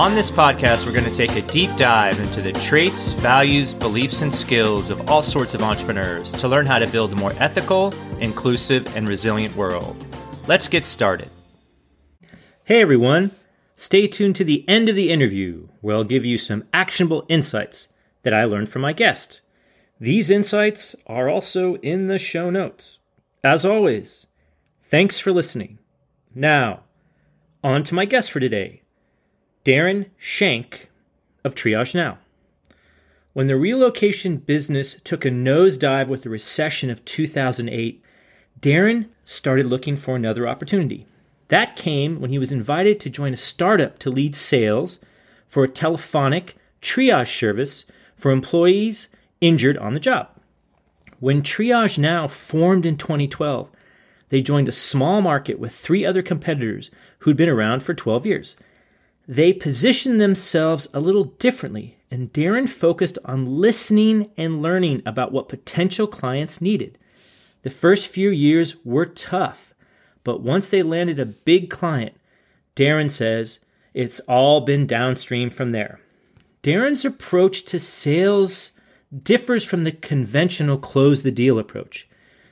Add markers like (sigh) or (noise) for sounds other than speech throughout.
On this podcast, we're going to take a deep dive into the traits, values, beliefs, and skills of all sorts of entrepreneurs to learn how to build a more ethical, inclusive, and resilient world. Let's get started. Hey everyone, stay tuned to the end of the interview where I'll give you some actionable insights that I learned from my guest. These insights are also in the show notes. As always, thanks for listening. Now, on to my guest for today. Darrin Schenck of TriageNow. When the relocation business took a nosedive with the recession of 2008, Darrin started looking for another opportunity. That came when he was invited to join a startup to lead sales for a telephonic triage service for employees injured on the job. When TriageNow formed in 2012, they joined a small market with three other competitors who'd been around for 12 years they positioned themselves a little differently, and Darrin focused on listening and learning about what potential clients needed. The first few years were tough, but once they landed a big client, Darrin says it's all been downstream from there. Darrin's approach to sales differs from the conventional close the deal approach.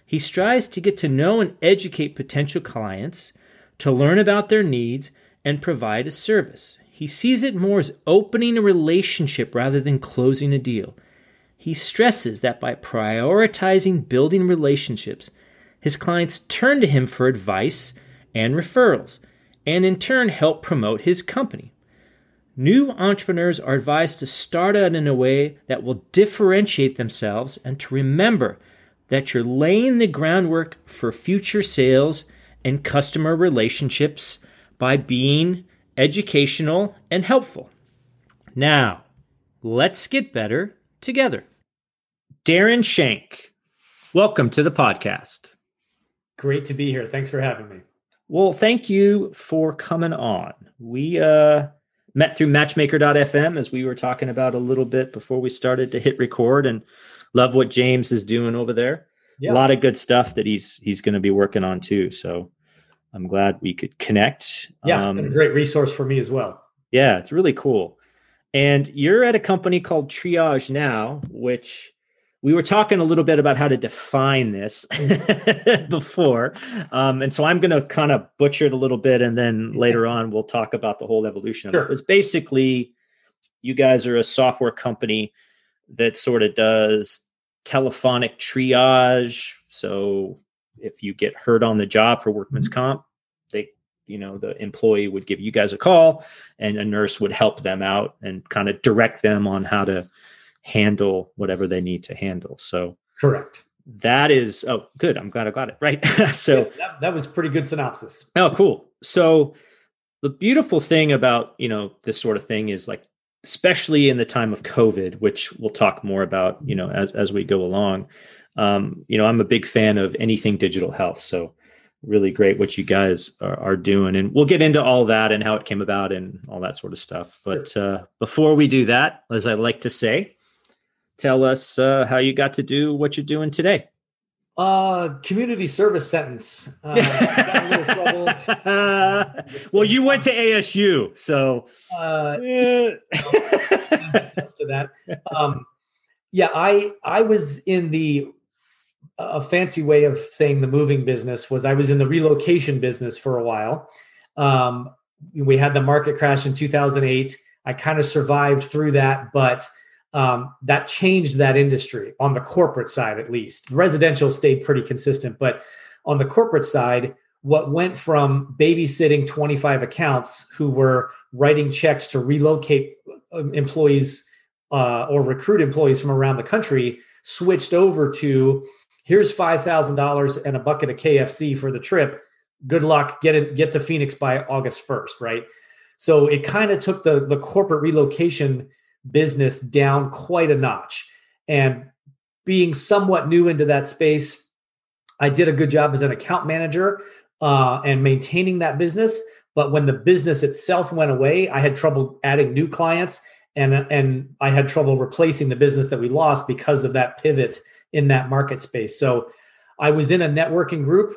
He strives to get to know and educate potential clients, to learn about their needs, and provide a service. He sees it more as opening a relationship rather than closing a deal. He stresses that by prioritizing building relationships, his clients turn to him for advice and referrals, and in turn help promote his company. New entrepreneurs are advised to start out in a way that will differentiate themselves and to remember that you're laying the groundwork for future sales and customer relationships by being educational and helpful. Now, let's get better together. Darrin Schenck, welcome to the podcast. Great to be here. Thanks for having me. Well, thank you for coming on. We uh, met through matchmaker.fm as we were talking about a little bit before we started to hit record and love what James is doing over there. Yeah. A lot of good stuff that he's he's going to be working on too. So I'm glad we could connect. Yeah, um, a great resource for me as well. Yeah, it's really cool. And you're at a company called TriageNow, which we were talking a little bit about how to define this (laughs) before. Um, and so I'm going to kind of butcher it a little bit. And then (laughs) later on, we'll talk about the whole evolution sure. of it. It's basically you guys are a software company that sort of does telephonic triage. So if you get hurt on the job for workman's mm-hmm. comp, they, you know, the employee would give you guys a call and a nurse would help them out and kind of direct them on how to handle whatever they need to handle. So, correct. That is, oh, good. I'm glad I got it right. (laughs) so, yeah, that, that was pretty good synopsis. Oh, cool. So, the beautiful thing about, you know, this sort of thing is like, especially in the time of COVID, which we'll talk more about, you know, as, as we go along um, you know, I'm a big fan of anything digital health. So really great what you guys are, are, doing. And we'll get into all that and how it came about and all that sort of stuff. But uh, before we do that, as I like to say, tell us uh, how you got to do what you're doing today. Uh, community service sentence. Uh, (laughs) well, you went to ASU, so uh, yeah. (laughs) to that. Um, yeah, I I was in the a fancy way of saying the moving business was I was in the relocation business for a while. Um, we had the market crash in 2008. I kind of survived through that, but um, that changed that industry on the corporate side, at least. residential stayed pretty consistent, but on the corporate side, what went from babysitting 25 accounts who were writing checks to relocate um, employees uh, or recruit employees from around the country switched over to here's $5,000 and a bucket of KFC for the trip. Good luck. Get it, get to Phoenix by August 1st, right? So it kind of took the, the corporate relocation business down quite a notch. And being somewhat new into that space, I did a good job as an account manager uh, and maintaining that business. But when the business itself went away, I had trouble adding new clients and and I had trouble replacing the business that we lost because of that pivot in that market space. So I was in a networking group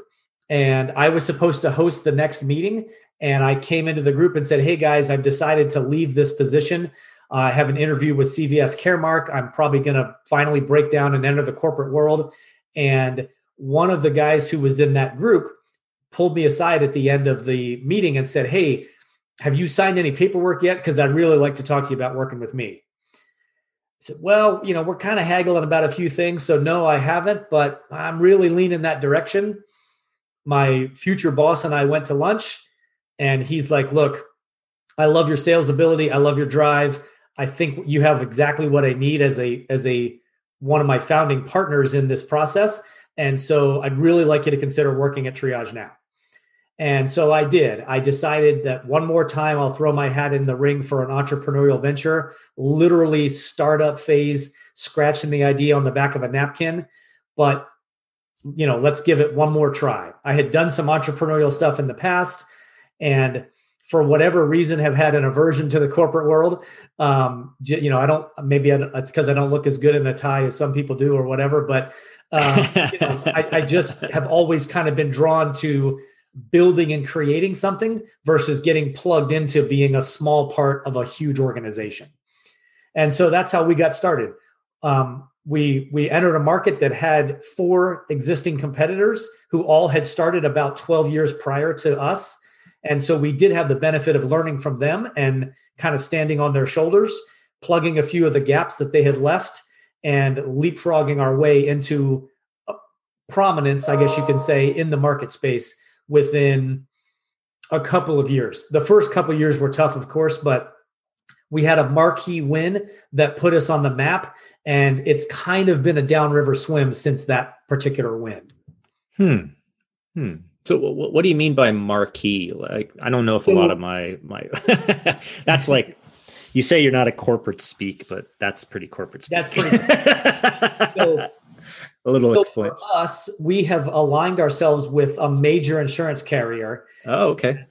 and I was supposed to host the next meeting and I came into the group and said, "Hey guys, I've decided to leave this position. Uh, I have an interview with CVS Caremark. I'm probably going to finally break down and enter the corporate world." And one of the guys who was in that group pulled me aside at the end of the meeting and said, "Hey, have you signed any paperwork yet? Because I'd really like to talk to you about working with me. Said, Well, you know, we're kind of haggling about a few things. So, no, I haven't, but I'm really leaning that direction. My future boss and I went to lunch, and he's like, Look, I love your sales ability. I love your drive. I think you have exactly what I need as a as a one of my founding partners in this process. And so I'd really like you to consider working at TriageNow. And so I did. I decided that one more time I'll throw my hat in the ring for an entrepreneurial venture, literally startup phase, scratching the idea on the back of a napkin. But, you know, let's give it one more try. I had done some entrepreneurial stuff in the past and for whatever reason have had an aversion to the corporate world. Um, you know, I don't, maybe it's because I don't look as good in a tie as some people do or whatever, but uh, you know, I, I just have always kind of been drawn to building and creating something versus getting plugged into being a small part of a huge organization. And so that's how we got started. Um, we we entered a market that had four existing competitors who all had started about 12 years prior to us. And so we did have the benefit of learning from them and kind of standing on their shoulders, plugging a few of the gaps that they had left and leapfrogging our way into prominence, I guess you can say, in the market space within a couple of years. The first couple of years were tough, of course, but we had a marquee win that put us on the map, and it's kind of been a downriver swim since that particular win. Hmm. Hmm. So, what do you mean by marquee? Like, I don't know if a lot of my my (laughs) that's like you say you're not a corporate speak, but that's pretty corporate. Speak. That's pretty. (laughs) so a little so explain. For us, we have aligned ourselves with a major insurance carrier. Oh, okay.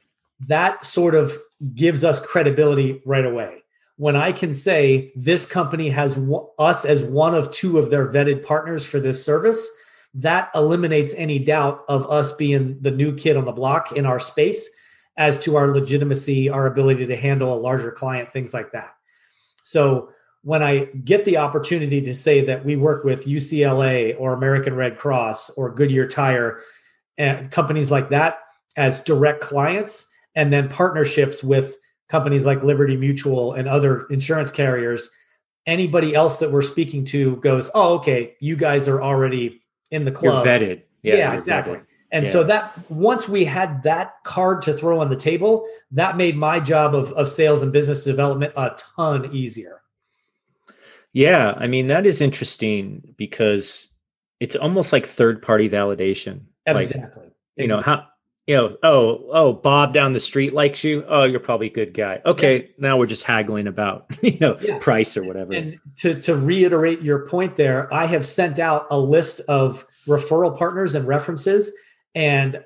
That sort of gives us credibility right away. When I can say this company has w- us as one of two of their vetted partners for this service, that eliminates any doubt of us being the new kid on the block in our space as to our legitimacy, our ability to handle a larger client, things like that. So when I get the opportunity to say that we work with UCLA or American Red Cross or Goodyear Tire and companies like that as direct clients, and then partnerships with companies like Liberty Mutual and other insurance carriers, anybody else that we're speaking to goes, "Oh, okay, you guys are already in the club." You're vetted. Yeah, yeah exactly. Vetted. And yeah. so that once we had that card to throw on the table, that made my job of, of sales and business development a ton easier. Yeah, I mean that is interesting because it's almost like third party validation. Exactly. Like, you know how you know oh oh Bob down the street likes you. Oh, you're probably a good guy. Okay, yeah. now we're just haggling about (laughs) you know yeah. price or whatever. And to to reiterate your point there, I have sent out a list of referral partners and references and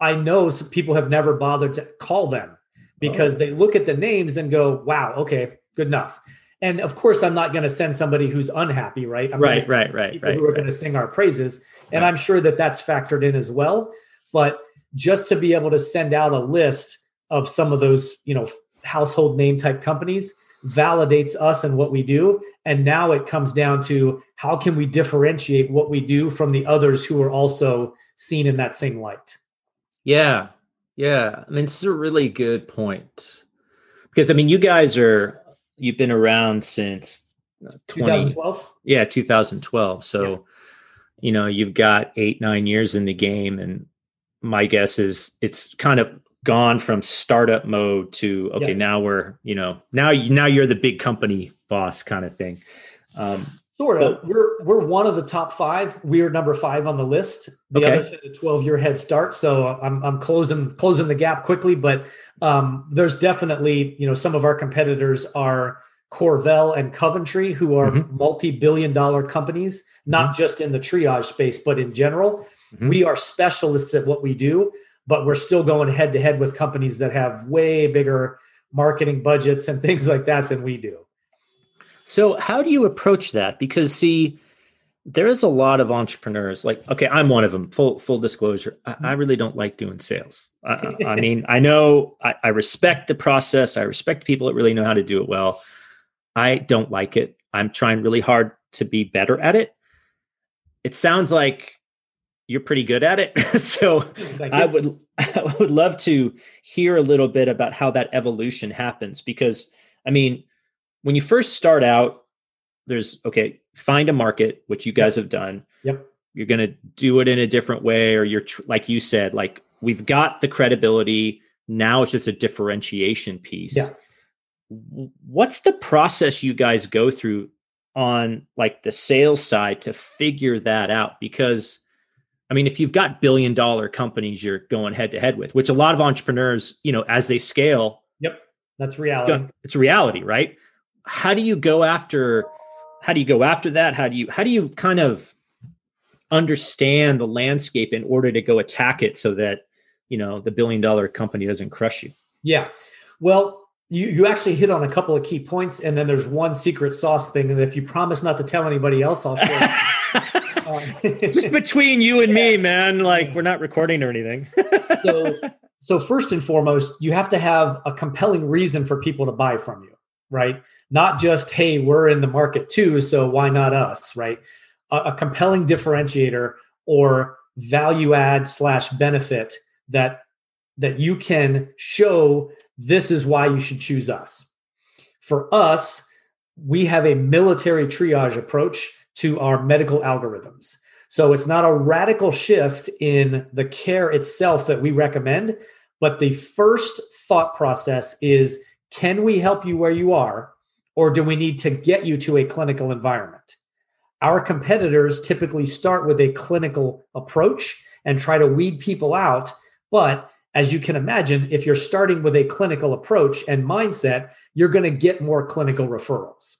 I know people have never bothered to call them oh. because oh. they look at the names and go, wow, okay, good enough. And of course, I'm not going to send somebody who's unhappy, right? I'm right, right, right, right. Who are right. going to sing our praises, and right. I'm sure that that's factored in as well. But just to be able to send out a list of some of those, you know, household name type companies validates us and what we do. And now it comes down to how can we differentiate what we do from the others who are also seen in that same light. Yeah, yeah. I mean, this is a really good point because I mean, you guys are you've been around since 2012 yeah 2012 so yeah. you know you've got eight nine years in the game and my guess is it's kind of gone from startup mode to okay yes. now we're you know now now you're the big company boss kind of thing um sort of but, we're we're one of the top five we're number five on the list the okay. others had a 12 year head start so i'm i'm closing closing the gap quickly but um there's definitely you know some of our competitors are CorVel and Coventry, who are mm-hmm. multi billion dollar companies, not mm-hmm. just in the triage space, but in general. Mm-hmm. We are specialists at what we do, but we're still going head to head with companies that have way bigger marketing budgets and (laughs) things like that than we do. So, how do you approach that? Because, see, there is a lot of entrepreneurs like okay i'm one of them full full disclosure i, I mm-hmm. really don't like doing sales i, I (laughs) mean i know I, I, respect the process i respect people that really know how to do it well I don't like it. I'm trying really hard to be better at it. It sounds like you're pretty good at it. (laughs) so (laughs) I would I would love to hear a little bit about how that evolution happens because I mean, when you first start out, there's okay, find a market, which you guys have done. Yep. You're going to do it in a different way or you're tr- like you said, like we've got the credibility, now it's just a differentiation piece. Yeah. What's the process you guys go through on like the sales side to figure that out? Because i mean if you've got billion dollar companies you're going head to head with which a lot of entrepreneurs you know as they scale yep. That's reality. it's, it's reality right how do you go after how do you go after that how do you how do you kind of understand the landscape in order to go attack it so that you know the billion dollar company doesn't crush you yeah well you you actually hit on a couple of key points, and then there's one secret sauce thing. And if you promise not to tell anybody else, I'll share. (laughs) um, Just between you and me, (laughs) man. Like we're not recording or anything. so, (laughs) so first and foremost, you have to have a compelling reason for people to buy from you, right? Not just hey, we're in the market too, so why not us, right? A, a compelling differentiator or value add slash benefit that that you can show this is why you should choose us. For us, we have a military triage approach to our medical algorithms. So it's not a radical shift in the care itself that we recommend, but the first thought process is can we help you where you are, or do we need to get you to a clinical environment? Our competitors typically start with a clinical approach and try to weed people out, but as you can imagine, if you're starting with a clinical approach and mindset, you're going to get more clinical referrals.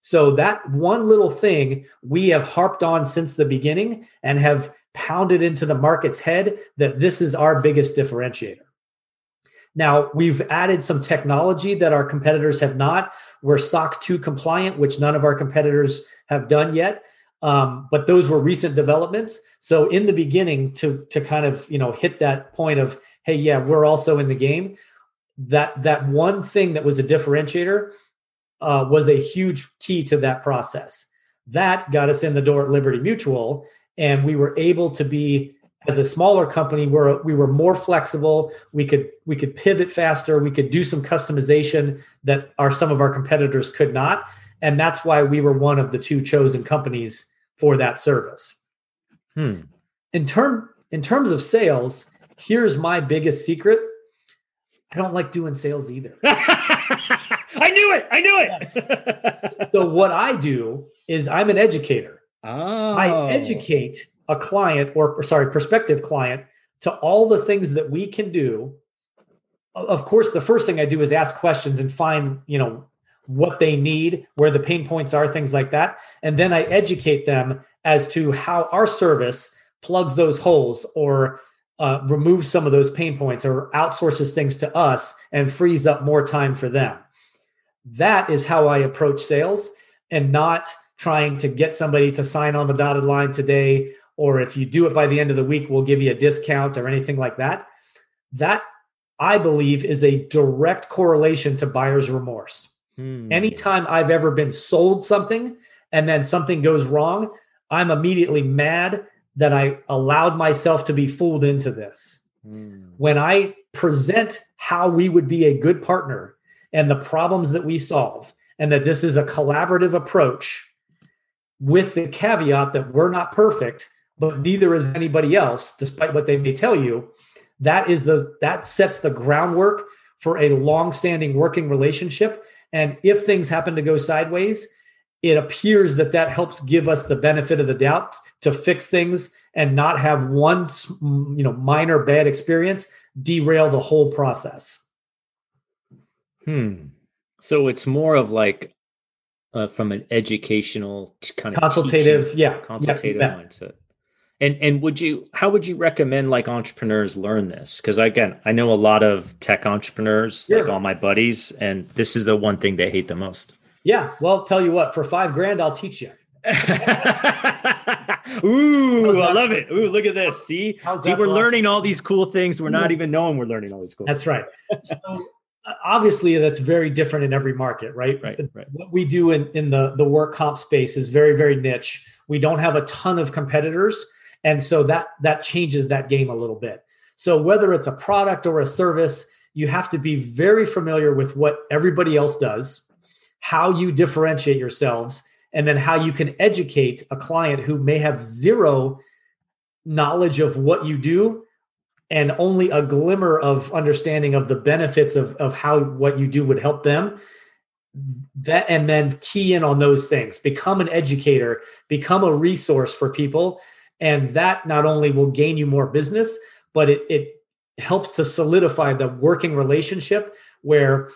So, that one little thing we have harped on since the beginning and have pounded into the market's head that this is our biggest differentiator. Now, we've added some technology that our competitors have not. We're SOC 2 compliant, which none of our competitors have done yet. Um, but those were recent developments. So in the beginning, to to kind of you know hit that point of hey, yeah, we're also in the game. That that one thing that was a differentiator uh, was a huge key to that process. That got us in the door at Liberty Mutual, and we were able to be as a smaller company where we were more flexible we could we could pivot faster we could do some customization that our some of our competitors could not and that's why we were one of the two chosen companies for that service. Hmm. In term in terms of sales, here's my biggest secret. I don't like doing sales either. (laughs) I knew it. I knew it. Yes. so what I do is I'm an educator. Oh. I educate a client or sorry, prospective client to all the things that we can do. Of course, the first thing I do is ask questions and find, you know, what they need, where the pain points are, things like that. And then I educate them as to how our service plugs those holes or uh, removes some of those pain points or outsources things to us and frees up more time for them. That is how I approach sales and not trying to get somebody to sign on the dotted line today. Or if you do it by the end of the week, we'll give you a discount or anything like that. That I believe is a direct correlation to buyer's remorse. Hmm. Anytime I've ever been sold something and then something goes wrong, I'm immediately mad that I allowed myself to be fooled into this. Mm. When I present how we would be a good partner and the problems that we solve, and that this is a collaborative approach with the caveat that we're not perfect, but neither is anybody else, despite what they may tell you, that is the that sets the groundwork for a long-standing working relationship. And if things happen to go sideways, it appears that that helps give us the benefit of the doubt to fix things and not have one you know minor bad experience derail the whole process. Hmm. So it's more of like uh, from an educational kind of consultative teaching, yeah consultative yeah, mindset and and would you how would you recommend like entrepreneurs learn this because again i know a lot of tech entrepreneurs like all my buddies and this is the one thing they hate the most yeah. Well, tell you what, for five grand, I'll teach you. (laughs) Ooh, I love it. Ooh, look at this. See, See we're learning all these cool things. We're not even knowing we're learning all these cool. That's right. So uh, obviously, that's very different in every market, right? Right. right. What we do in in the the work comp space is very very niche. We don't have a ton of competitors, and so that that changes that game a little bit. So whether it's a product or a service, you have to be very familiar with what everybody else does how you differentiate yourselves, and then how you can educate a client who may have zero knowledge of what you do and only a glimmer of understanding of the benefits of, of how what you do would help them. That and then key in on those things. Become an educator. Become a resource for people and that not only will gain you more business but it, it helps to solidify the working relationship where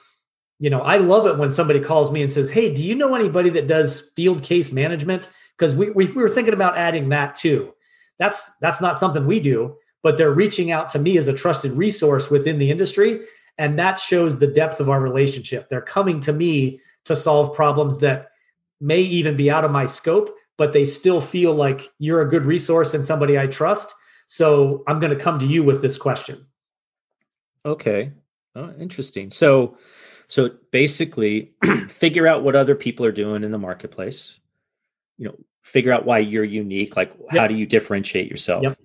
you know, I love it when somebody calls me and says, Hey, do you know anybody that does field case management? Because we, we, we were thinking about adding that too. That's that's not something we do, but they're reaching out to me as a trusted resource within the industry. And that shows the depth of our relationship. They're coming to me to solve problems that may even be out of my scope, but they still feel like you're a good resource and somebody I trust. So I'm going to come to you with this question. Okay. Oh, interesting. So so basically, (clears throat) figure out what other people are doing in the marketplace. You know, figure out why you're unique. Like, yep. how do you differentiate yourself? Yep.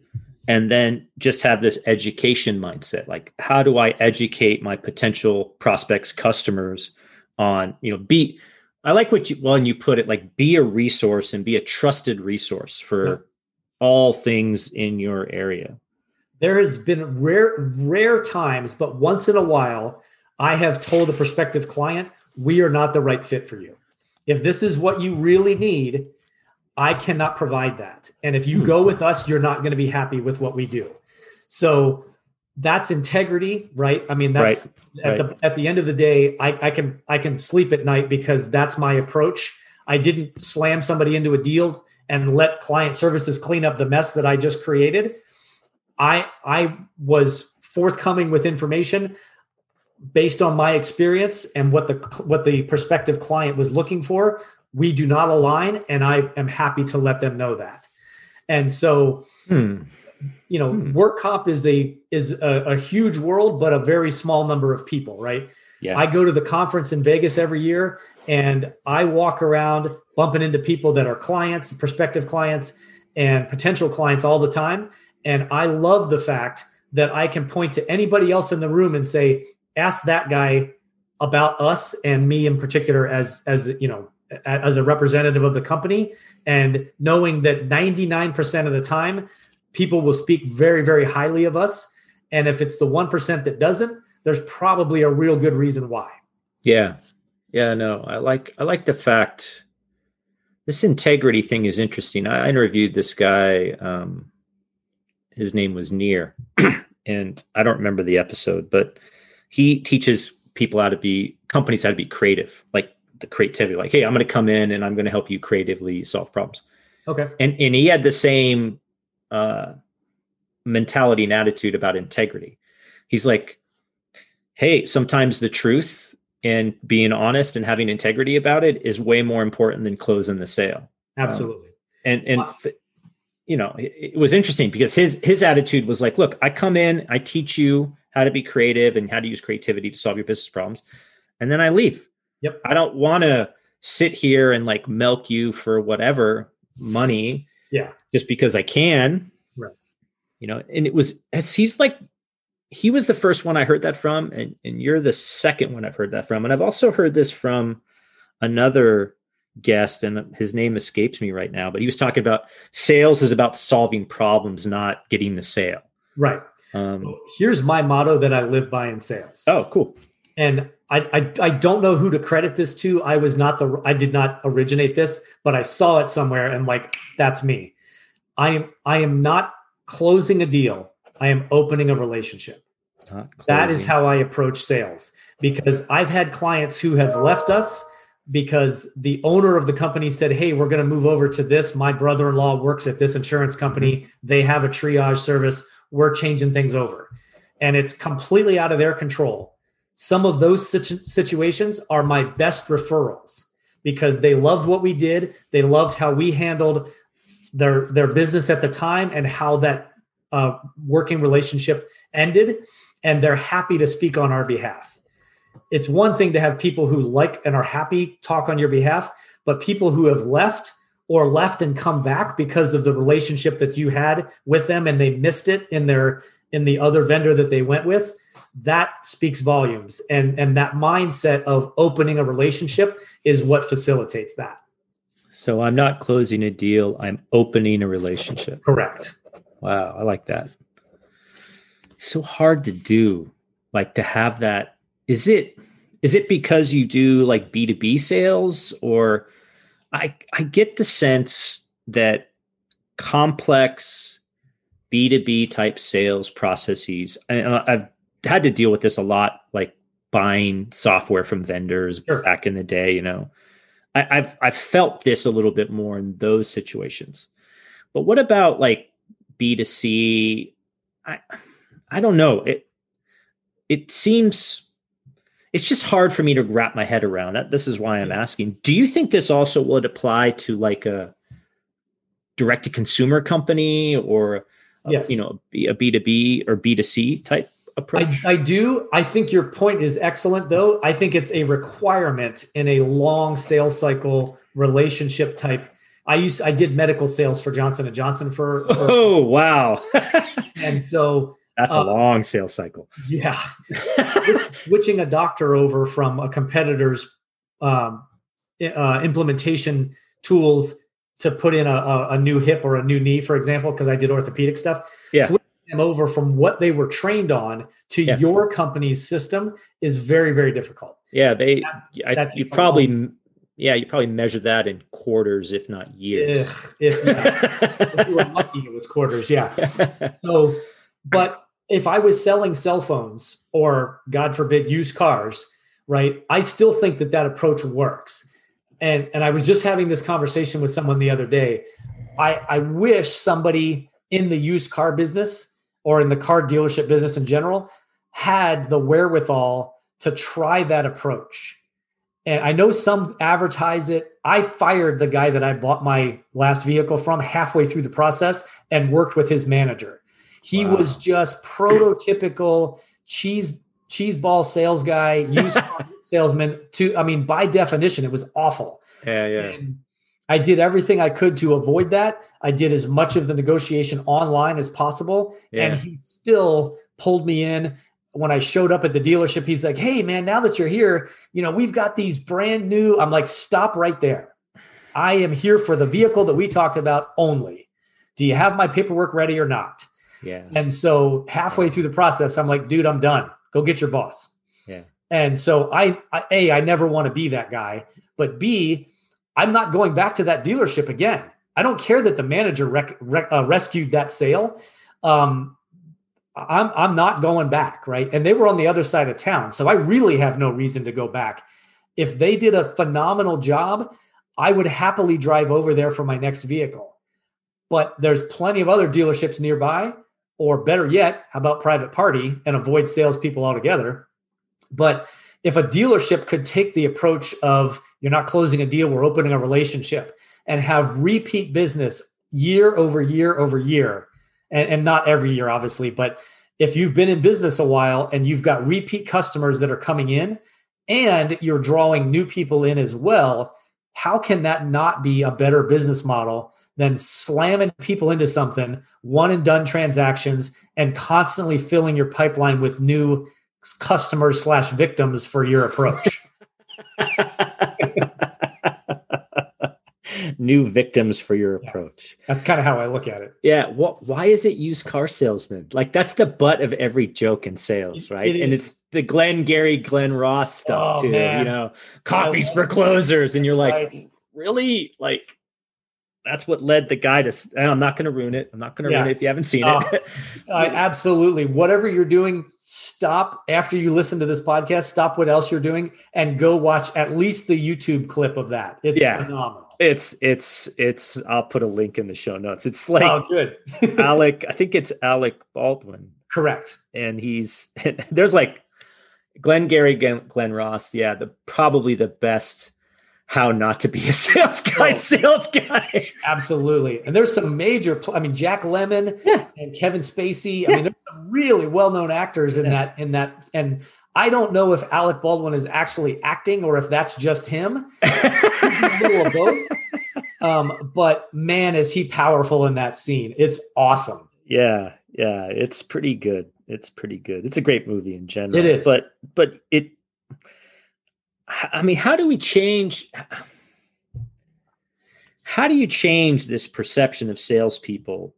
And then just have this education mindset. Like, how do I educate my potential prospects, customers on, you know, be, I like what you, when you put it, like, be a resource and be a trusted resource for yep. all things in your area. There has been rare, rare times, but once in a while, I have told a prospective client, we are not the right fit for you. If this is what you really need, I cannot provide that. And if you hmm. go with us, you're not going to be happy with what we do. So that's integrity, right? I mean, that's right. at right. the at the end of the day, I, I can I can sleep at night because that's my approach. I didn't slam somebody into a deal and let client services clean up the mess that I just created. I I was forthcoming with information based on my experience and what the what the prospective client was looking for we do not align and i am happy to let them know that and so hmm. You know hmm. work comp is a is a, a, huge world but a very small number of people right yeah. i go to the conference in vegas every year and i walk around bumping into people that are clients prospective clients and potential clients all the time and i love the fact that i can point to anybody else in the room and say ask that guy about us and me in particular as as you know as a representative of the company and knowing that 99% of the time people will speak very very highly of us and if it's the 1% that doesn't there's probably a real good reason why yeah yeah no i like i like the fact this integrity thing is interesting i interviewed this guy um his name was near (clears throat) and i don't remember the episode but he teaches people how to be companies how to be creative, like the creativity. Like, hey, I'm going to come in and I'm going to help you creatively solve problems. Okay. And and he had the same uh, mentality and attitude about integrity. He's like, hey, sometimes the truth and being honest and having integrity about it is way more important than closing the sale. Absolutely. Um, and and wow. you know, it, it was interesting because his his attitude was like, look, I come in, I teach you how to be creative and how to use creativity to solve your business problems, and then I leave. Yep. I don't want to sit here and like milk you for whatever money. Yeah. Just because I can. Right. You know, and it was as he's like he was the first one I heard that from, and, and you're the second one I've heard that from. And I've also heard this from another guest, and his name escapes me right now, but he was talking about sales is about solving problems, not getting the sale. Right. Um, Here's my motto that I live by in sales. Oh, cool. And I, I, I don't know who to credit this to. I was not the I did not originate this, but I saw it somewhere and like that's me. I am I am not closing a deal. I am opening a relationship. That is how I approach sales because I've had clients who have left us because the owner of the company said, Hey, we're going to move over to this. My brother in law works at this insurance company. Mm-hmm. They have a triage service. We're changing things over. And it's completely out of their control. Some of those situ- situations are my best referrals because they loved what we did. They loved how we handled their, their business at the time and how that uh, working relationship ended and they're happy to speak on our behalf. It's one thing to have people who like and are happy talk on your behalf, but people who have left or left and come back because of the relationship that you had with them and they missed it in their in the other vendor that they went with, that speaks volumes. And and that mindset of opening a relationship is what facilitates that. So I'm not closing a deal, I'm opening a relationship. Correct. Wow, I like that so hard to do like to have that is it is it because you do like b2b sales or i i get the sense that complex b2b type sales processes and i've had to deal with this a lot like buying software from vendors sure. back in the day you know I, i've i've felt this a little bit more in those situations but what about like b2c i I don't know. It it seems it's just hard for me to wrap my head around that. This is why I'm asking. Do you think this also would apply to like a direct to consumer company or a, yes. you know a B2B or B2C type approach? I, I, do. I think your point is excellent though. I think it's a requirement in a long sales cycle relationship type. I used I did medical sales for Johnson and Johnson for, for Oh wow. (laughs) and so that's a uh, long sales cycle. Yeah. (laughs) Switching a doctor over from a competitor's um, uh, implementation tools to put in a, a, a, new hip or a new knee, for example, because I did orthopedic stuff. Yeah. Switching them over from what they were trained on to yeah. your company's system is very, very difficult. Yeah. They, that, I, you probably, yeah, you probably measure that in quarters, if not years. If, if, (laughs) if you were lucky, it was quarters. Yeah. So, but if I was selling cell phones or God forbid used cars, right? I still think that that approach works. And and I was just having this conversation with someone the other day. I I wish somebody in the used car business or in the car dealership business in general had the wherewithal to try that approach. And I know some advertise it. I fired the guy that I bought my last vehicle from halfway through the process and worked with his manager he wow. was just prototypical cheese cheese ball sales guy, used (laughs) salesman. To I mean, by definition, it was awful. Yeah, yeah. And I did everything I could to avoid that. I did as much of the negotiation online as possible, yeah. and he still pulled me in when I showed up at the dealership. He's like, "Hey, man, now that you're here, you know we've got these brand new." I'm like, "Stop right there! I am here for the vehicle that we talked about only. Do you have my paperwork ready or not?" Yeah. And so halfway through the process, I'm like, dude, I'm done. Go get your boss. Yeah. And so I, I A, I never want to be that guy. But B, I'm not going back to that dealership again. I don't care that the manager rec- rec- uh, rescued that sale. Um, I'm I'm not going back, right? And they were on the other side of town, so I really have no reason to go back. If they did a phenomenal job, I would happily drive over there for my next vehicle. But there's plenty of other dealerships nearby or better yet, how about private party and avoid salespeople altogether? But if a dealership could take the approach of you're not closing a deal, we're opening a relationship and have repeat business year over year over year, and, and not every year, obviously, but if you've been in business a while and you've got repeat customers that are coming in and you're drawing new people in as well, how can that not be a better business model than slamming people into something, one and done transactions, and constantly filling your pipeline with new customers slash victims for your approach? (laughs) new victims for your approach. Yeah, that's kind of how I look at it. Yeah. What? Why is it used car salesman? Like that's the butt of every joke in sales, right? It and it's the Glengarry Glen Ross stuff oh, too. Man. You know, coffees for closers, and you're like, right. really? Like that's what led the guy to i'm not going to ruin it. I'm not going to yeah. ruin it if you haven't seen it. (laughs) Uh, absolutely. Whatever you're doing stop after you listen to this podcast stop what else you're doing and go watch at least the youtube clip of that. It's yeah. phenomenal. It's it's it's i'll put a link in the show notes. It's like oh good. (laughs) Alec i think it's alec baldwin. Correct. And he's (laughs) there's like Glengarry Glen Ross. Yeah the probably the best how not to be a (laughs) sales guy, oh, sales guy. Absolutely. And there's some major, I mean, Jack Lemmon yeah. and Kevin Spacey. Yeah. I mean, there's some really well-known actors in yeah. that, in that. And I don't know if Alec Baldwin is actually acting or if that's just him. little of both. Um, but man, is he powerful in that scene. It's awesome. Yeah. Yeah. It's pretty good. It's pretty good. It's a great movie in general. It is. But, but it, I mean, how do we change? How do you change this perception of salespeople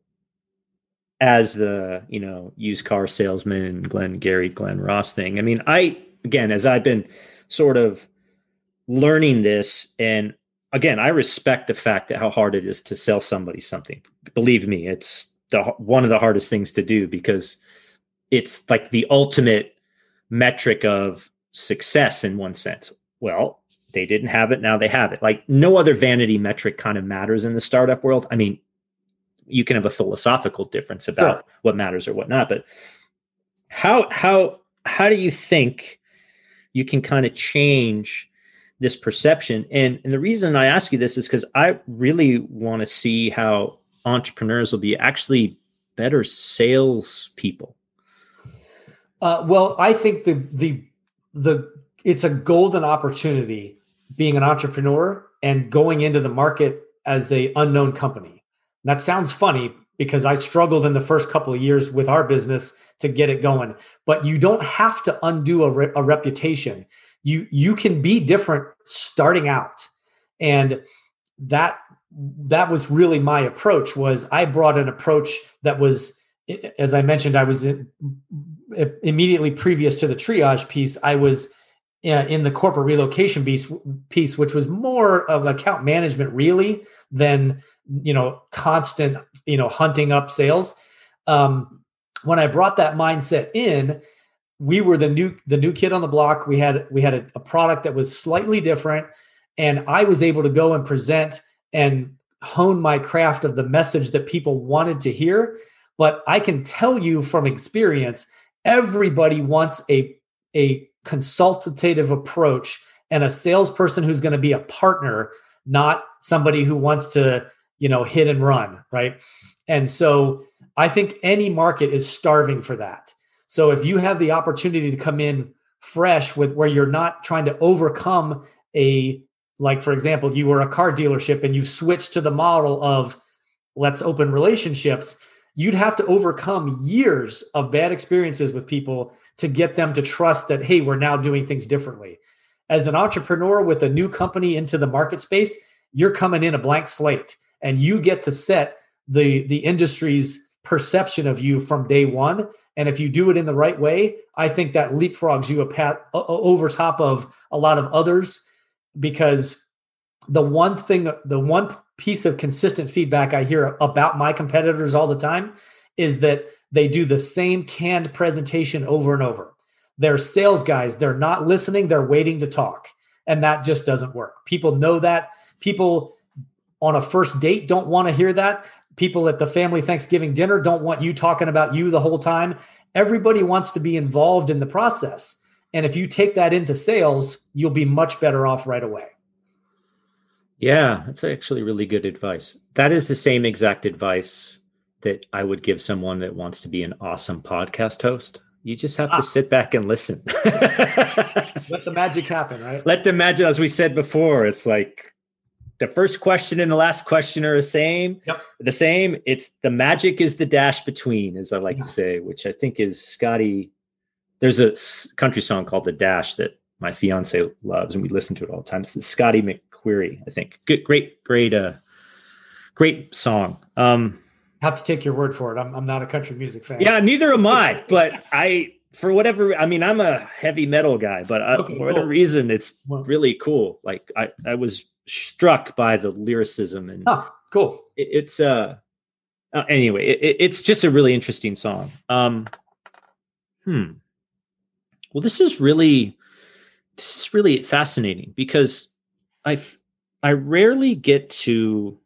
as the you know used car salesman, Glengarry Glen Ross thing? I mean, I again, as I've been sort of learning this, and again, I respect the fact that how hard it is to sell somebody something. Believe me, it's the one of the hardest things to do because it's like the ultimate metric of success in one sense. Well, they didn't have it. Now they have it. Like no other vanity metric kind of matters in the startup world. I mean, you can have a philosophical difference about yeah. what matters or what not, but how how how do you think you can kind of change this perception? And, and the reason I ask you this is because I really want to see how entrepreneurs will be actually better sales people. Uh, well, I think the the the it's a golden opportunity being an entrepreneur and going into the market as a unknown company. That sounds funny because I struggled in the first couple of years with our business to get it going. But you don't have to undo a, re- a reputation. You you can be different starting out, and that that was really my approach. Was I brought an approach that was, as I mentioned, I was in, immediately previous to the triage piece. I was uh, in the corporate relocation piece, piece, which was more of account management really than you know constant you know hunting up sales. Um, when I brought that mindset in, we were the new the new kid on the block. We had we had a, a product that was slightly different, and I was able to go and present and hone my craft of the message that people wanted to hear. But I can tell you from experience, everybody wants a a consultative approach and a salesperson who's going to be a partner, not somebody who wants to, you know, hit and run, right? And so I think any market is starving for that. So if you have the opportunity to come in fresh with where you're not trying to overcome a like for example, you were a car dealership and you've switched to the model of let's open relationships, you'd have to overcome years of bad experiences with people to get them to trust that, hey, we're now doing things differently. As an entrepreneur with a new company into the market space, you're coming in a blank slate and you get to set the, the industry's perception of you from day one. And if you do it in the right way, I think that leapfrogs you a pat over top of a lot of others because the one thing, the one piece of consistent feedback I hear about my competitors all the time is that they do the same canned presentation over and over. They're sales guys, they're not listening, they're waiting to talk. And that just doesn't work. People know that. People on a first date don't want to hear that. people at the family Thanksgiving dinner don't want you talking about you the whole time. Everybody wants to be involved in the process. And if you take that into sales, you'll be much better off right away. Yeah, that's actually really good advice. That is the same exact advice that I would give someone that wants to be an awesome podcast host. You just have ah. to sit back and listen. (laughs) Let the magic happen, right? Let the magic, as we said before, it's like the first question and the last question are the same. Yep. The same. It's the magic is the dash between, as I like yeah. to say, which I think is Scotty. There's a country song called "The Dash" that my fiance loves, and we listen to it all the time. It's Scotty McCreery, I think. Good, great, great, uh, great song. Um, I have to take your word for it. I'm, I'm not a country music fan. Yeah, neither am I. (laughs) but I, for whatever, I mean, I'm a heavy metal guy, but I, okay, for whatever cool. reason, it's really cool. Like I, I was struck by the lyricism and oh, cool. It, it's uh, uh anyway, it, it's just a really interesting song. Um, hmm. Well, this is really this is really fascinating because I I rarely get to.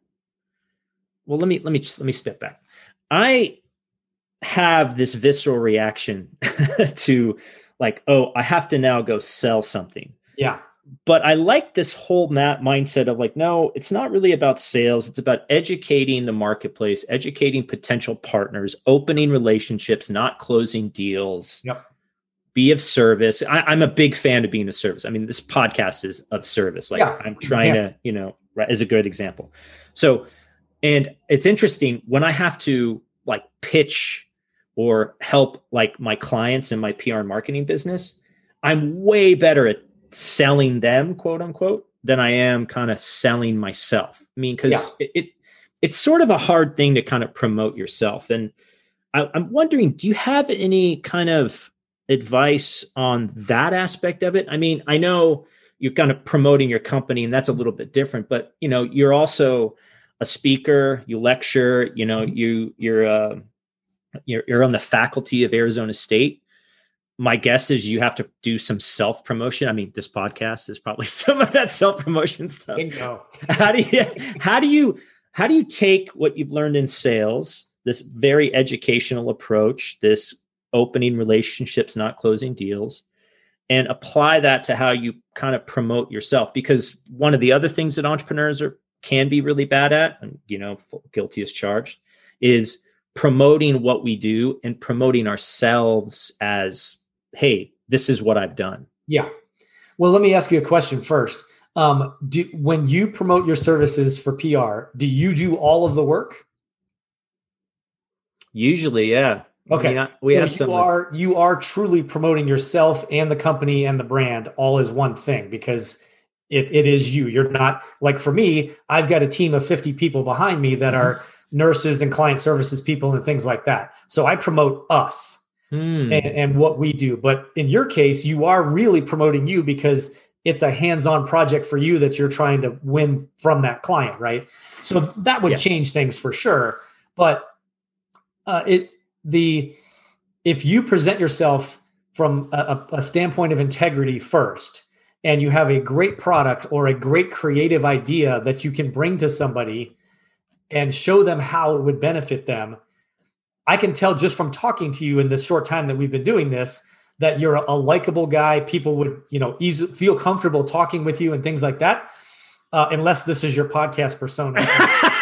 Well, let me let me just let me step back. I have this visceral reaction (laughs) to like, oh, I have to now go sell something. Yeah but I like this whole map mindset of like, no, it's not really about sales. It's about educating the marketplace, educating potential partners, opening relationships, not closing deals. Yep. Be of service. I, am a big fan of being of service. I mean, this podcast is of service. Like yeah, I'm trying to, you know, as a good example. So, and it's interesting when I have to like pitch or help like my clients in my PR and marketing business, I'm way better at selling them, quote unquote, than I am kind of selling myself. I mean, because yeah. it, it, it's sort of a hard thing to kind of promote yourself. And I, I'm wondering, do you have any kind of advice on that aspect of it? I mean, I know you're kind of promoting your company, and that's a little bit different, but you know, you're also a speaker, you lecture, you know, mm-hmm. you you're uh, you're, you're on the faculty of Arizona State my guess is you have to do some self promotion. I mean, this podcast is probably (laughs) some of that self promotion stuff. How do you how do you how do you take what you've learned in sales, this very educational approach, this opening relationships, not closing deals, and apply that to how you kind of promote yourself? Because one of the other things that entrepreneurs are can be really bad at, and you know, guilty as charged, is promoting what we do and promoting ourselves as hey, this is what I've done. Yeah. Well, let me ask you a question first. Um, do when you promote your services for PR, do you do all of the work? Usually, yeah. Okay. I mean, we so have some. You are you are truly promoting yourself and the company and the brand all as one thing because it, it is you. You're not like for me. I've got a team of 50 people behind me that are (laughs) nurses and client services people and things like that. So I promote us mm. and, and what we do. But in your case, you are really promoting you because it's a hands-on project for you that you're trying to win from that client, right? So that would yes. change things for sure. But uh, it the if you present yourself from a, a standpoint of integrity first, and you have a great product or a great creative idea that you can bring to somebody and show them how it would benefit them I can tell just from talking to you in this short time that we've been doing this that you're a, likable guy. People would, you know, easy, feel comfortable talking with you and things like that. Uh, unless this is your podcast persona. (laughs)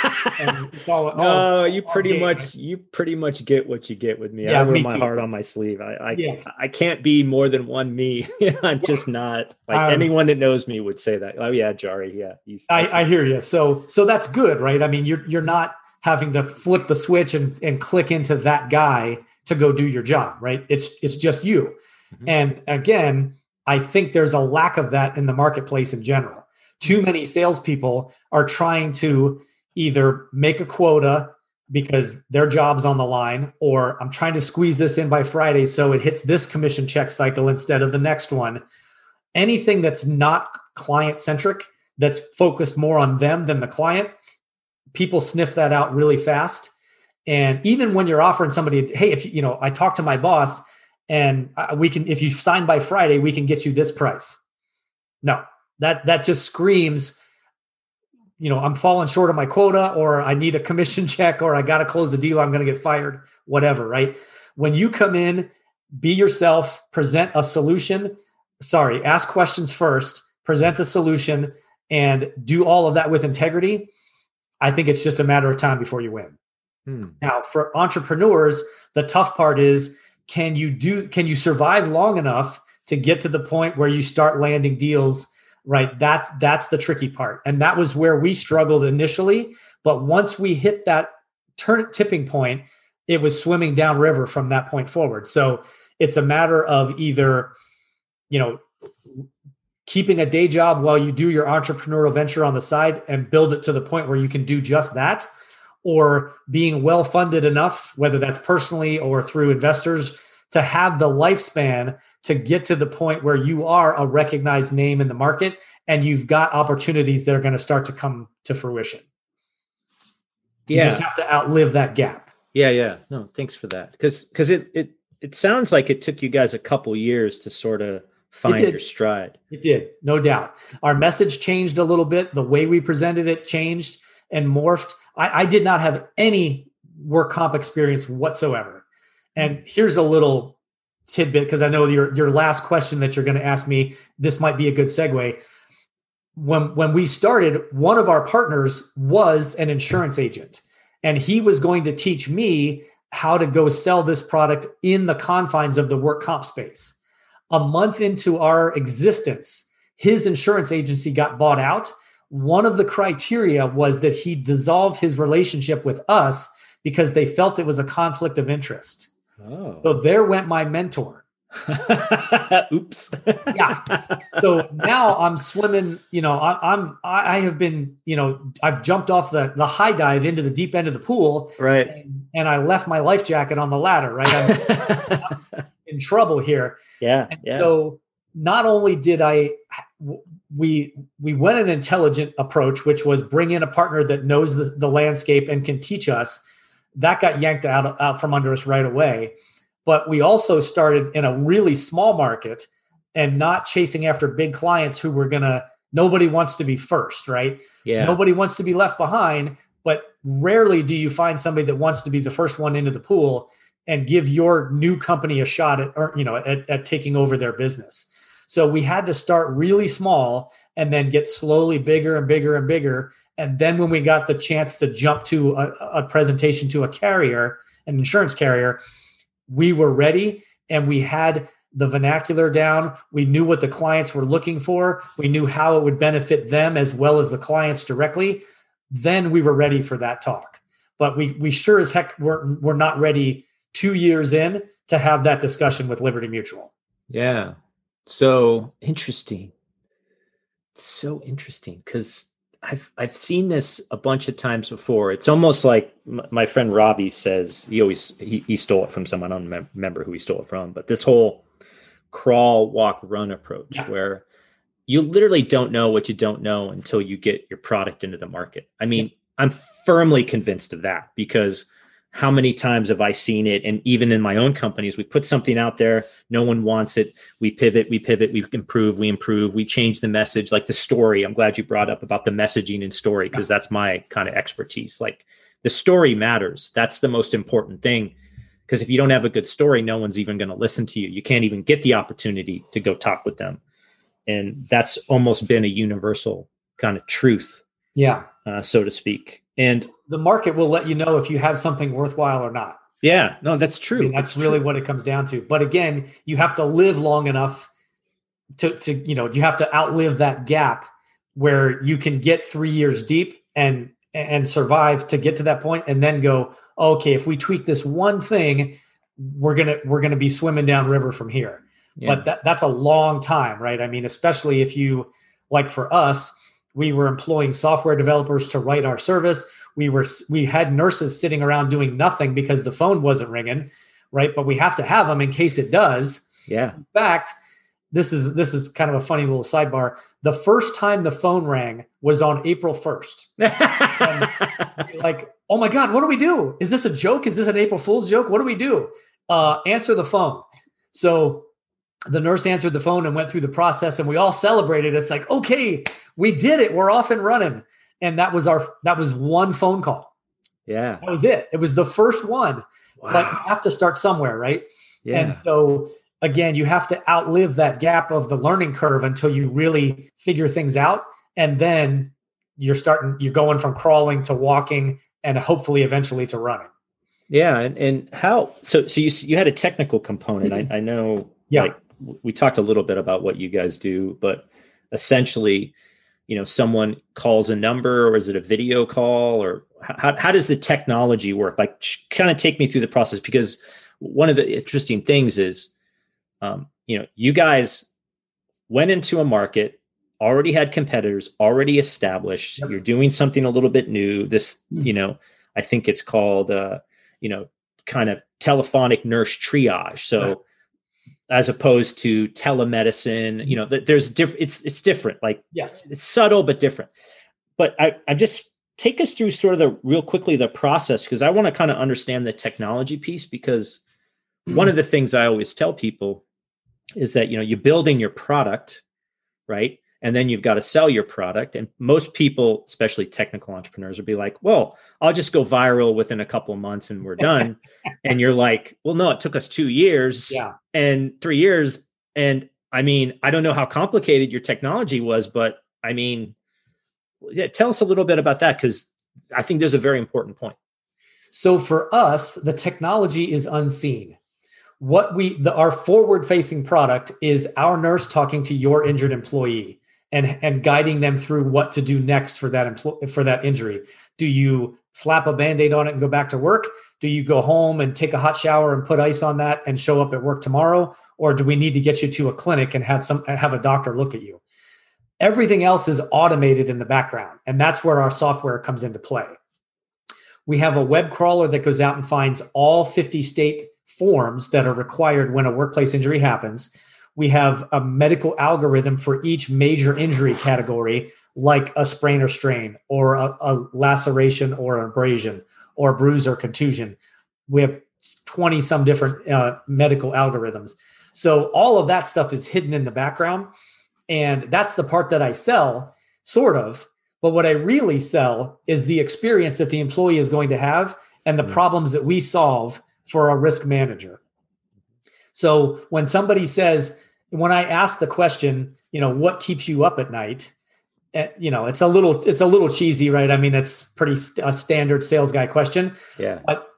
it's all, (laughs) no, all, you pretty game. much you pretty much get what you get with me. Yeah, I wear my too. heart on my sleeve. I I, yeah. I can't be more than one me. (laughs) I'm just not like um, anyone that knows me would say that. Oh yeah, Jari. Yeah, he's. I, I hear you. So so that's good, right? I mean, you're you're not having to flip the switch and, and click into that guy to go do your job, right? It's it's just you. Mm-hmm. And again, I think there's a lack of that in the marketplace in general. Too many salespeople are trying to either make a quota because their job's on the line, or I'm trying to squeeze this in by Friday so it hits this commission check cycle instead of the next one. Anything that's not client centric, that's focused more on them than the client, people sniff that out really fast. And even when you're offering somebody, hey, if you know, I talked to my boss and uh, we can, if you sign by Friday, we can get you this price. No, that that just screams you know, I'm falling short of my quota or I need a commission (laughs) check or I got to close the deal, I'm going to get fired, whatever, right? When you come in, be yourself, present a solution, sorry, ask questions first, present a solution and do all of that with integrity, I think it's just a matter of time before you win. Hmm. Now, for entrepreneurs, the tough part is can you do can you survive long enough to get to the point where you start landing deals right? That's that's the tricky part. And that was where we struggled initially. But once we hit that turn tipping point it was swimming downriver from that point forward. So it's a matter of either you know keeping a day job while you do your entrepreneurial venture on the side and build it to the point where you can do just that or being well funded enough whether that's personally or through investors to have the lifespan to get to the point where you are a recognized name in the market and you've got opportunities that are going to start to come to fruition you just have to outlive that gap yeah yeah no thanks for that because because it it it sounds like it took you guys a couple years to sort of find your stride. It did, no doubt. Our message changed a little bit. The way we presented it changed and morphed. I, I did not have any work comp experience whatsoever. And here's a little tidbit because I know your your last question that you're going to ask me. This might be a good segue. When when we started, one of our partners was an insurance agent, and he was going to teach me how to go sell this product in the confines of the work comp space a month into our existence, his insurance agency got bought out. One of the criteria was that he dissolve his relationship with us because they felt it was a conflict of interest. Oh. So there went my mentor. (laughs) Oops. yeah. So now I'm swimming. You know, I, am I, I, have been. You know, I've jumped off the the high dive into the deep end of the pool. Right. And, and I left my life jacket on the ladder. Right. I'm, I'm (laughs) in trouble here. Yeah. And yeah. So not only did I we we went an intelligent approach, which was bring in a partner that knows the, the landscape and can teach us. That got yanked out out from under us right away. But we also started in a really small market and not chasing after big clients who were gonna. Nobody wants to be first, right? Yeah. Nobody wants to be left behind. But rarely do you find somebody that wants to be the first one into the pool and give your new company a shot at or you know at, at taking over their business so we had to start really small and then get slowly bigger and bigger and bigger and then when we got the chance to jump to a, a presentation to a carrier an insurance carrier we were ready and we had the vernacular down. We knew what the clients were looking for. We knew how it would benefit them as well as the clients directly. Then we were ready for that talk. But we we sure as heck were, were not ready two years in to have that discussion with Liberty Mutual. Yeah. So interesting. So interesting because I've I've seen this a bunch of times before. It's almost like my friend Ravi says he always he, he stole it from someone. I don't remember who he stole it from, but this whole crawl, walk, run approach yeah. where you literally don't know what you don't know until you get your product into the market. I mean. I'm firmly convinced of that because how many times have I seen it? And even in my own companies, we put something out there, no one wants it. We pivot, we pivot, we improve, we improve, we change the message, like the story. I'm glad you brought up about the messaging and story because that's my kind of expertise. Like the story matters. That's the most important thing. Because if you don't have a good story, no one's even going to listen to you. You can't even get the opportunity to go talk with them. And that's almost been a universal kind of truth. Yeah. Uh, so to speak. And the market will let you know if you have something worthwhile or not. Yeah, no, that's true. I mean, that's, that's, really true. what it comes down to. But again, you have to live long enough to to you know you have to outlive that gap where you can get three years deep and and survive to get to that point and then go okay if we tweak this one thing we're gonna we're gonna be swimming down river from here yeah. but that, that's a long time right i mean especially if you like for us we were employing software developers to write our service. We were we had nurses sitting around doing nothing because the phone wasn't ringing, right? But we have to have them in case it does. Yeah. In fact, this is this is kind of a funny little sidebar. The first time the phone rang was on April 1st. (laughs) like, oh my God, what do we do? Is this a joke? Is this an April Fool's joke? What do we do? Uh, answer the phone. So the nurse answered the phone and went through the process and we all celebrated it's like okay we did it we're off and running and that was our that was one phone call. Yeah. That was it. It was the first one. Wow. But you have to start somewhere, right? Yeah. And so again, you have to outlive that gap of the learning curve until you really figure things out. And then you're starting, you're going from crawling to walking and hopefully eventually to running. Yeah. And, and how, so, so you, you had a technical component. I, I know, yeah. Like, we talked a little bit about what you guys do, but essentially, you know, someone calls a number or is it a video call or how, how does the technology work? Like kind of take me through the process because one of the interesting things is, um, you know, you guys went into a market, already had competitors, already established. Yep. You're doing something a little bit new. This, mm-hmm. you know, I think it's called, uh, you know, kind of telephonic nurse triage. So. As opposed to telemedicine, you know, there's different. It's it's different. Like yes, it's subtle but different. But I, I just take us through sort of the real quickly the process because I want to kind of understand the technology piece because mm-hmm. one of the things I always tell people is that you know you're building your product, right? And then you've got to sell your product. And most people, especially technical entrepreneurs, will be like, well, I'll just go viral within a couple of months and we're done. (laughs) and you're like, well, no, it took us two years yeah. and three years. And I mean, I don't know how complicated your technology was, but I mean, yeah, tell us a little bit about that because I think there's a very important point. So for us, the technology is unseen. What we the our forward facing product is our nurse talking to your injured employee and and guiding them through what to do next for that empl- for that injury. Do you slap a band-aid on it and go back to work? Do you go home and take a hot shower and put ice on that and show up at work tomorrow? Or do we need to get you to a clinic and have some have a doctor look at you? Everything else is automated in the background, and that's where our software comes into play. We have a web crawler that goes out and finds all 50 state forms that are required when a workplace injury happens. We have a medical algorithm for each major injury category, like a sprain or strain, or a, a laceration or an abrasion, or bruise or contusion. We have 20 some different uh, medical algorithms. So all of that stuff is hidden in the background. And that's the part that I sell, sort of. But what I really sell is the experience that the employee is going to have and the mm-hmm. problems that we solve for a risk manager. So when somebody says, when I ask the question, you know, what keeps you up at night? Eh, you know, it's a little, it's a little cheesy, right? I mean, it's pretty st- a standard sales guy question. Yeah. But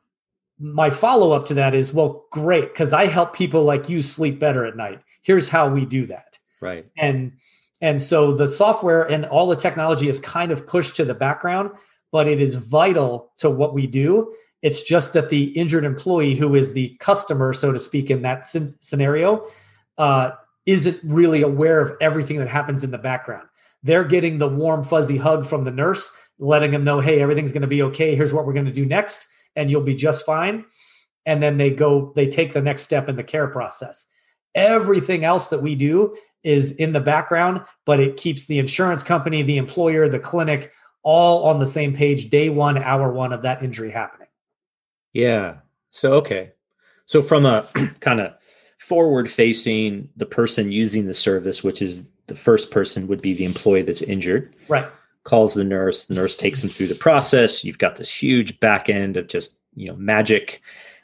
my follow up to that is, well, great, because I help people like you sleep better at night. Here's how we do that. Right. And and so the software and all the technology is kind of pushed to the background, but it is vital to what we do. It's just that the injured employee, who is the customer, so to speak, in that scenario, uh, isn't really aware of everything that happens in the background. They're getting the warm, fuzzy hug from the nurse, letting them know, hey, everything's going to be okay. Here's what we're going to do next, and you'll be just fine. And then they go, they take the next step in the care process. Everything else that we do is in the background, but it keeps the insurance company, the employer, the clinic all on the same page day one, hour one of that injury happening. Yeah. So, okay. So, from a (clears throat) kind of forward facing, the person using the service, which is the first person would be the employee that's injured. Right. Calls the nurse, the nurse takes them through the process. You've got this huge back end of just, you know, magic.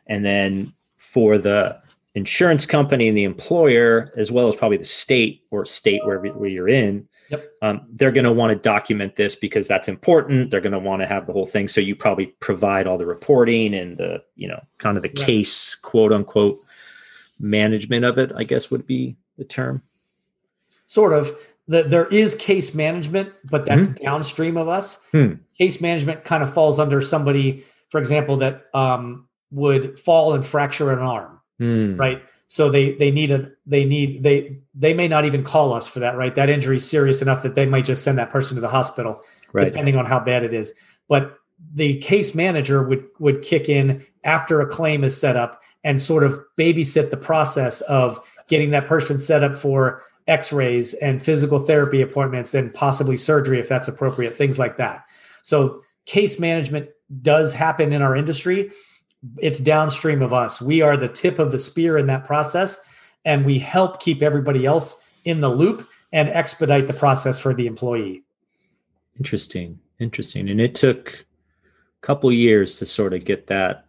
And then for the insurance company and the employer, as well as probably the state or state where, where you're in, yep. um, they're going to want to document this because that's important. They're going to want to have the whole thing. So you probably provide all the reporting and the, you know, kind of the yeah. case, quote unquote, management of it, I guess would be the term. Sort of. The, there is case management, but that's mm-hmm. downstream of us. Hmm. Case management kind of falls under somebody, for example, that um, would fall and fracture an arm mm. right? So they they need a they need they they may not even call us for that, right? That injury is serious enough that they might just send that person to the hospital, right. depending on how bad it is. But the case manager would would kick in after a claim is set up and sort of babysit the process of getting that person set up for x-rays and physical therapy appointments and possibly surgery if that's appropriate things like that so case management does happen in our industry it's downstream of us. We are the tip of the spear in that process, and we help keep everybody else in the loop and expedite the process for the employee. Interesting. Interesting. And it took a couple years to sort of get that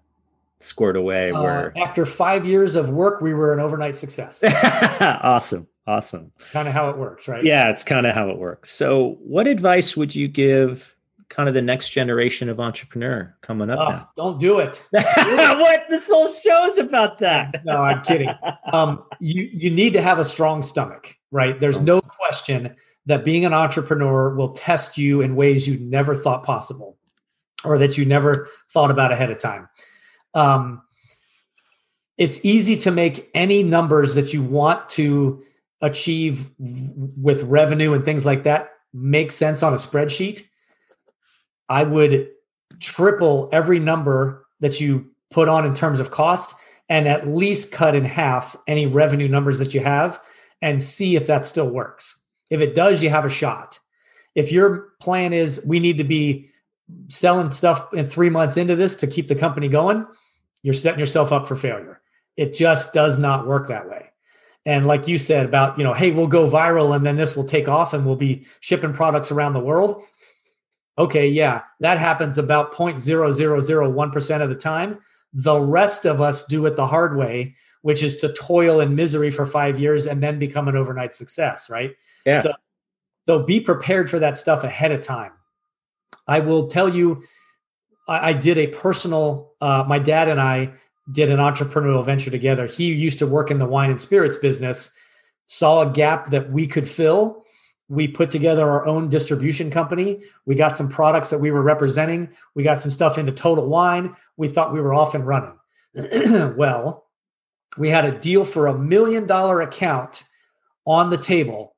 squared away uh, where after five years of work we were an overnight success. (laughs) Awesome awesome. Kind of how it works right? Yeah it's kind of how it works. So what advice would you give kind of the next generation of entrepreneur coming up oh, don't do it, (laughs) what? This whole show's about that. (laughs) No i'm kidding. Um, you you need to have a strong stomach right? There's no question that being an entrepreneur will test you in ways you never thought possible or that you never thought about ahead of time um, it's easy to make any numbers that you want to achieve with revenue and things like that make sense on a spreadsheet. I would triple every number that you put on in terms of cost and at least cut in half any revenue numbers that you have and see if that still works. If it does, you have a shot. If your plan is we need to be selling stuff in three months into this to keep the company going, you're setting yourself up for failure. It just does not work that way. And like you said about, you know, hey, we'll go viral and then this will take off and we'll be shipping products around the world. Okay, yeah, that happens about 0.0001% of the time. The rest of us do it the hard way, which is to toil in misery for five years and then become an overnight success, right? Yeah. So, so be prepared for that stuff ahead of time. I will tell you I, I did a personal. Uh, my dad and I did an entrepreneurial venture together. He used to work in the wine and spirits business, saw a gap that we could fill. We put together our own distribution company. We got some products that we were representing. We got some stuff into Total Wine. We thought we were off and running. (clears throat) well, we had a deal for a million dollar account on the table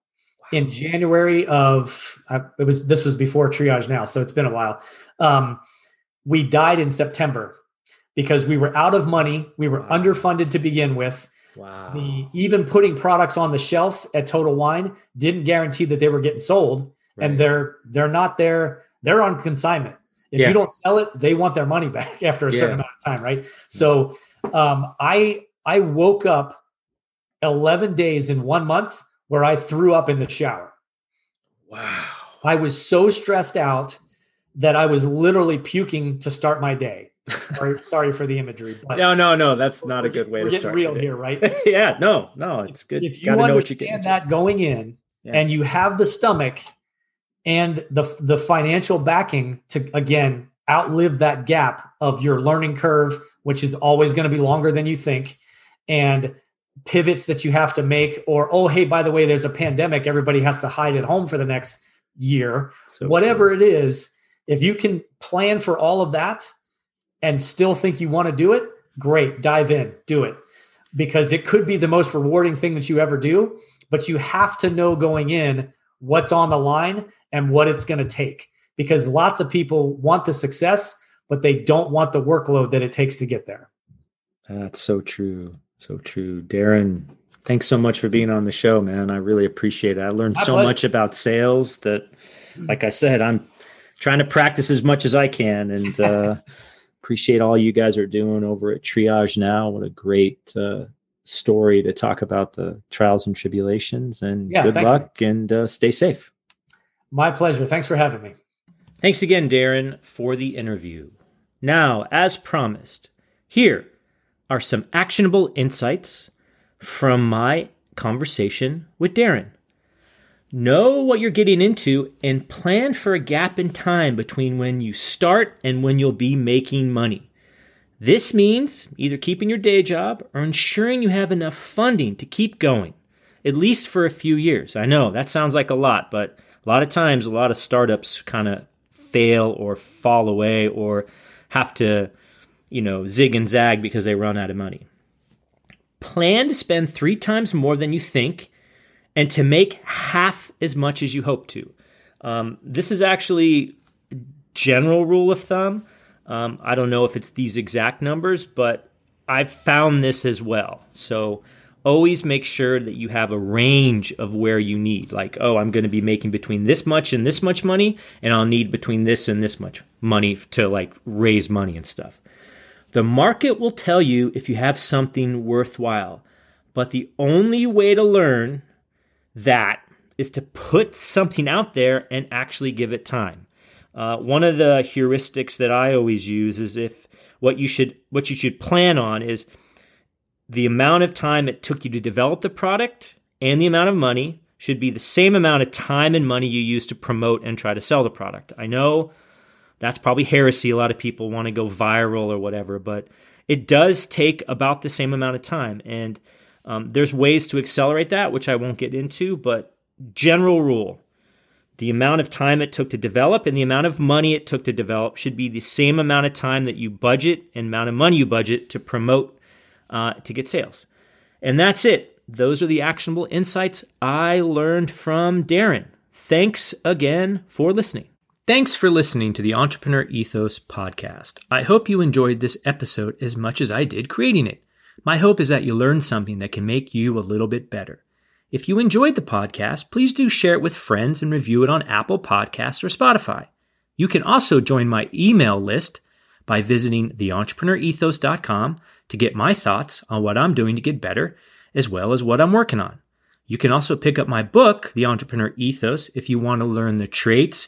in January of it was this was before TriageNow, so it's been a while. Um, we died in September because we were out of money. We were wow. underfunded to begin with. Wow. The, even putting products on the shelf at Total Wine didn't guarantee that they were getting sold, right. and they're they're not there. They're on consignment. If yeah. you don't sell it, they want their money (laughs) back after a certain amount of time, right? So um, I I woke up eleven days in one month where I threw up in the shower. Wow. I was so stressed out that I was literally puking to start my day. Sorry, (laughs) sorry for the imagery. But no, no, no, that's not a good way to start. Real here, right? (laughs) yeah, no, no, it's good. If you, you understand that going in, yeah. and you have the stomach and the the financial backing to again outlive that gap of your learning curve, which is always going to be longer than you think, and pivots that you have to make, or oh, hey, by the way, there's a pandemic, everybody has to hide at home for the next year, so whatever true. it is if you can plan for all of that and still think you want to do it, great, dive in, do it. Because it could be the most rewarding thing that you ever do, but you have to know going in what's on the line and what it's going to take. Because lots of people want the success, but they don't want the workload that it takes to get there. That's so true. So true. Darrin, thanks so much for being on the show, man. I really appreciate it. I learned My so pleasure. much about sales that, like I said, I'm trying to practice as much as I can and uh, (laughs) appreciate all you guys are doing over at TriageNow. What a great uh, story to talk about the trials and tribulations. And yeah, good luck you. and uh, stay safe. My pleasure. Thanks for having me. Thanks again, Darrin, for the interview. Now, as promised, here are some actionable insights from my conversation with Darrin. Know what you're getting into and plan for a gap in time between when you start and when you'll be making money. This means either keeping your day job or ensuring you have enough funding to keep going, at least for a few years. I know that sounds like a lot, but a lot of times a lot of startups kind of fail or fall away or have to, you know, zig and zag because they run out of money. Plan to spend three times more than you think and to make half as much as you hope to. Um, this is actually general rule of thumb. Um, I don't know if it's these exact numbers, but I've found this as well. So always make sure that you have a range of where you need. Like, oh, I'm going to be making between this much and this much money, and I'll need between this and this much money to like raise money and stuff. The market will tell you if you have something worthwhile, but the only way to learn that is to put something out there and actually give it time. Uh, one of the heuristics that I always use is if what you should what you should plan on is the amount of time it took you to develop the product and the amount of money should be the same amount of time and money you use to promote and try to sell the product. I know that's probably heresy. A lot of people want to go viral or whatever, but it does take about the same amount of time. And um, there's ways to accelerate that, which I won't get into, but general rule the amount of time it took to develop and the amount of money it took to develop should be the same amount of time that you budget and amount of money you budget to promote uh, to get sales. And that's it. Those are the actionable insights I learned from Darrin. Thanks again for listening. Thanks for listening to the Entrepreneur Ethos podcast. I hope you enjoyed this episode as much as I did creating it. My hope is that you learned something that can make you a little bit better. If you enjoyed the podcast, please do share it with friends and review it on Apple Podcasts or Spotify. You can also join my email list by visiting theentrepreneurethos.com to get my thoughts on what I'm doing to get better, as well as what I'm working on. You can also pick up my book, The Entrepreneur Ethos, if you want to learn the traits,